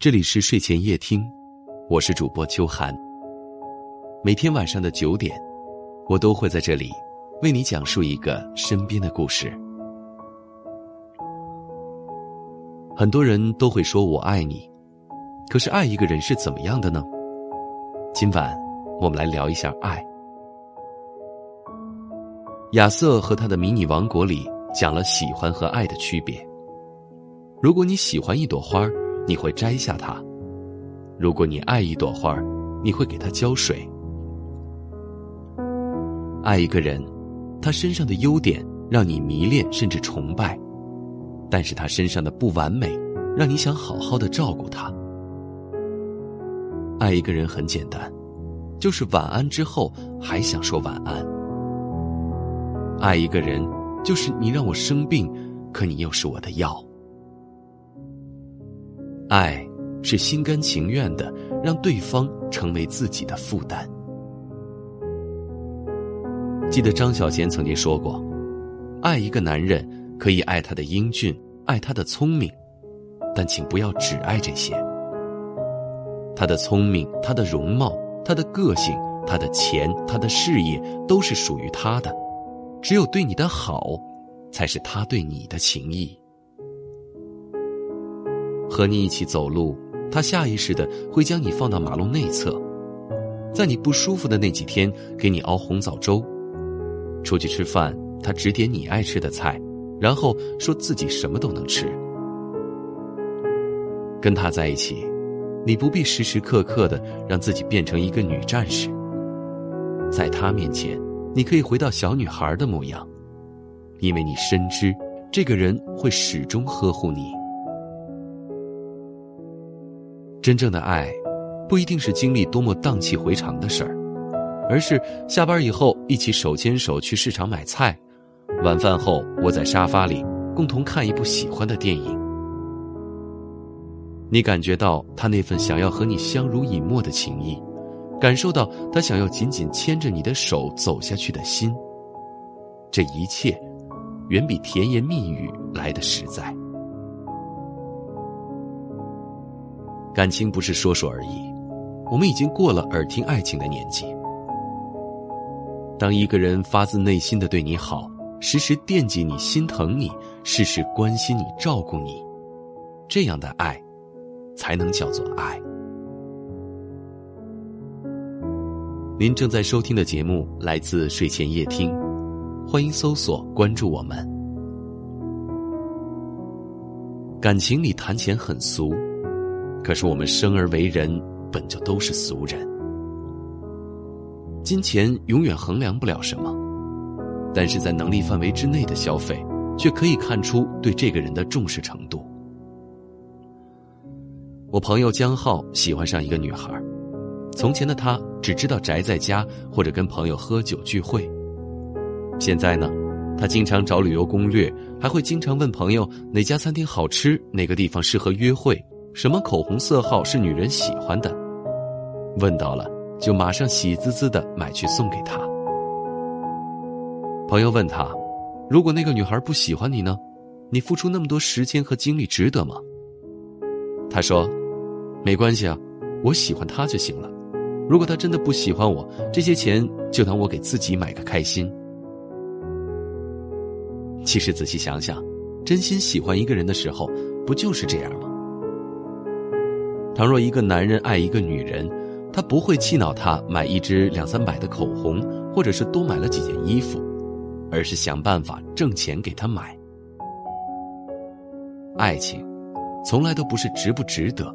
这里是睡前夜听，我是主播秋寒。每天晚上的九点，我都会在这里为你讲述一个身边的故事。很多人都会说我爱你，可是爱一个人是怎么样的呢？今晚我们来聊一下爱。亚瑟和他的迷你王国里讲了喜欢和爱的区别。如果你喜欢一朵花儿。你会摘下它。如果你爱一朵花你会给它浇水。爱一个人，他身上的优点让你迷恋甚至崇拜，但是他身上的不完美，让你想好好的照顾他。爱一个人很简单，就是晚安之后还想说晚安。爱一个人，就是你让我生病，可你又是我的药。爱是心甘情愿的让对方成为自己的负担。记得张小娴曾经说过：“爱一个男人，可以爱他的英俊，爱他的聪明，但请不要只爱这些。他的聪明，他的容貌，他的个性，他的钱，他的事业，都是属于他的。只有对你的好，才是他对你的情谊。”和你一起走路，他下意识的会将你放到马路内侧，在你不舒服的那几天给你熬红枣粥。出去吃饭，他只点你爱吃的菜，然后说自己什么都能吃。跟他在一起，你不必时时刻刻的让自己变成一个女战士。在他面前，你可以回到小女孩的模样，因为你深知这个人会始终呵护你。真正的爱，不一定是经历多么荡气回肠的事儿，而是下班以后一起手牵手去市场买菜，晚饭后窝在沙发里共同看一部喜欢的电影。你感觉到他那份想要和你相濡以沫的情谊，感受到他想要紧紧牵着你的手走下去的心。这一切，远比甜言蜜语来的实在。感情不是说说而已，我们已经过了耳听爱情的年纪。当一个人发自内心的对你好，时时惦记你、心疼你，事事关心你、照顾你，这样的爱，才能叫做爱。您正在收听的节目来自睡前夜听，欢迎搜索关注我们。感情里谈钱很俗。可是我们生而为人，本就都是俗人。金钱永远衡量不了什么，但是在能力范围之内的消费，却可以看出对这个人的重视程度。我朋友江浩喜欢上一个女孩，从前的他只知道宅在家或者跟朋友喝酒聚会，现在呢，他经常找旅游攻略，还会经常问朋友哪家餐厅好吃，哪个地方适合约会。什么口红色号是女人喜欢的？问到了，就马上喜滋滋的买去送给她。朋友问他：“如果那个女孩不喜欢你呢？你付出那么多时间和精力值得吗？”他说：“没关系啊，我喜欢她就行了。如果她真的不喜欢我，这些钱就当我给自己买个开心。”其实仔细想想，真心喜欢一个人的时候，不就是这样吗？倘若一个男人爱一个女人，他不会气恼她买一支两三百的口红，或者是多买了几件衣服，而是想办法挣钱给她买。爱情，从来都不是值不值得，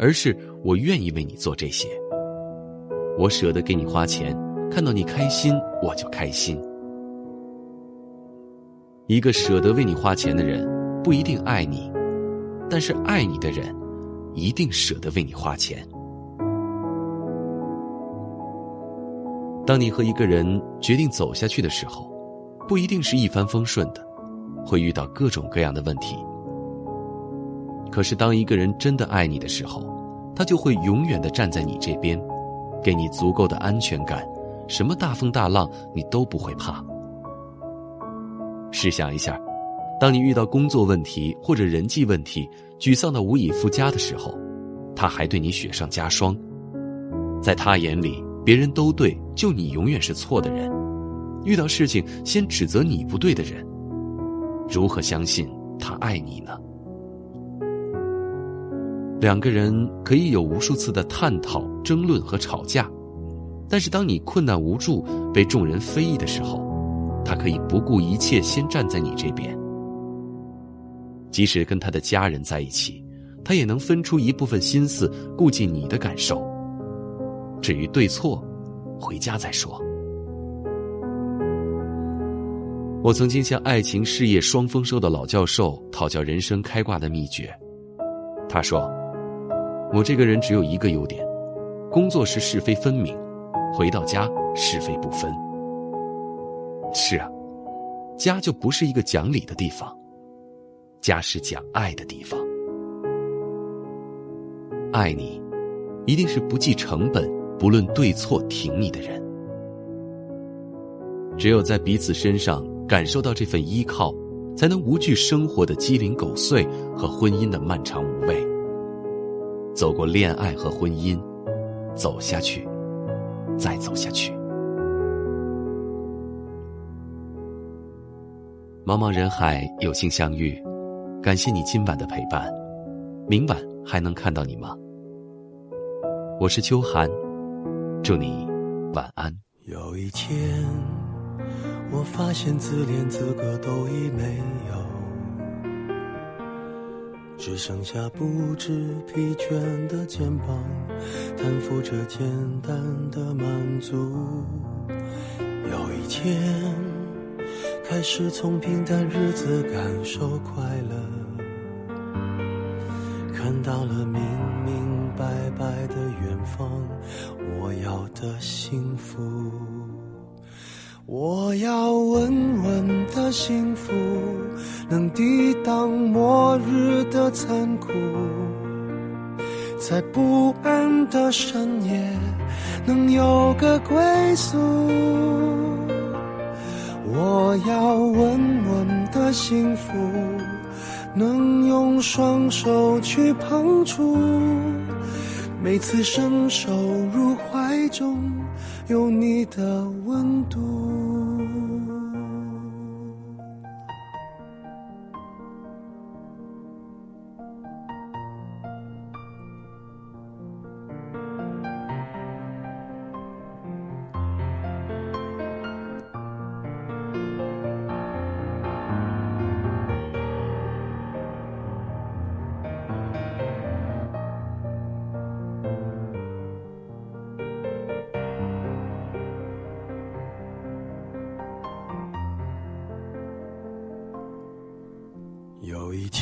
而是我愿意为你做这些。我舍得给你花钱，看到你开心我就开心。一个舍得为你花钱的人，不一定爱你，但是爱你的人。一定舍得为你花钱。当你和一个人决定走下去的时候，不一定是一帆风顺的，会遇到各种各样的问题。可是，当一个人真的爱你的时候，他就会永远的站在你这边，给你足够的安全感，什么大风大浪你都不会怕。试想一下。当你遇到工作问题或者人际问题，沮丧的无以复加的时候，他还对你雪上加霜。在他眼里，别人都对，就你永远是错的人。遇到事情先指责你不对的人，如何相信他爱你呢？两个人可以有无数次的探讨、争论和吵架，但是当你困难无助、被众人非议的时候，他可以不顾一切先站在你这边。即使跟他的家人在一起，他也能分出一部分心思顾及你的感受。至于对错，回家再说。我曾经向爱情、事业双丰收的老教授讨教人生开挂的秘诀，他说。我这个人只有一个优点，工作时是非分明，回到家是非不分。是啊，家就不是一个讲理的地方，家是讲爱的地方。爱你，一定是不计成本、不论对错挺你的人。只有在彼此身上感受到这份依靠，才能无惧生活的鸡零狗碎和婚姻的漫长无味。走过恋爱和婚姻，走下去，再走下去。茫茫人海，有幸相遇，感谢你今晚的陪伴。明晚还能看到你吗？我是秋寒，祝你晚安。有一天，我发现自怜资格都已没有。只剩下不知疲倦的肩膀，担负着简单的满足。有一天，开始从平淡日子感受快乐，看到了明明白白的远方，我要的幸福。我要稳稳的幸福，能抵挡末日的残酷，在不安的深夜能有个归宿。我要稳稳的幸福，能用双手去碰触，每次伸手入怀中。有你的温度。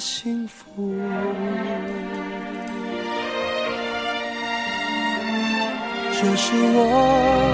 幸福，这是我。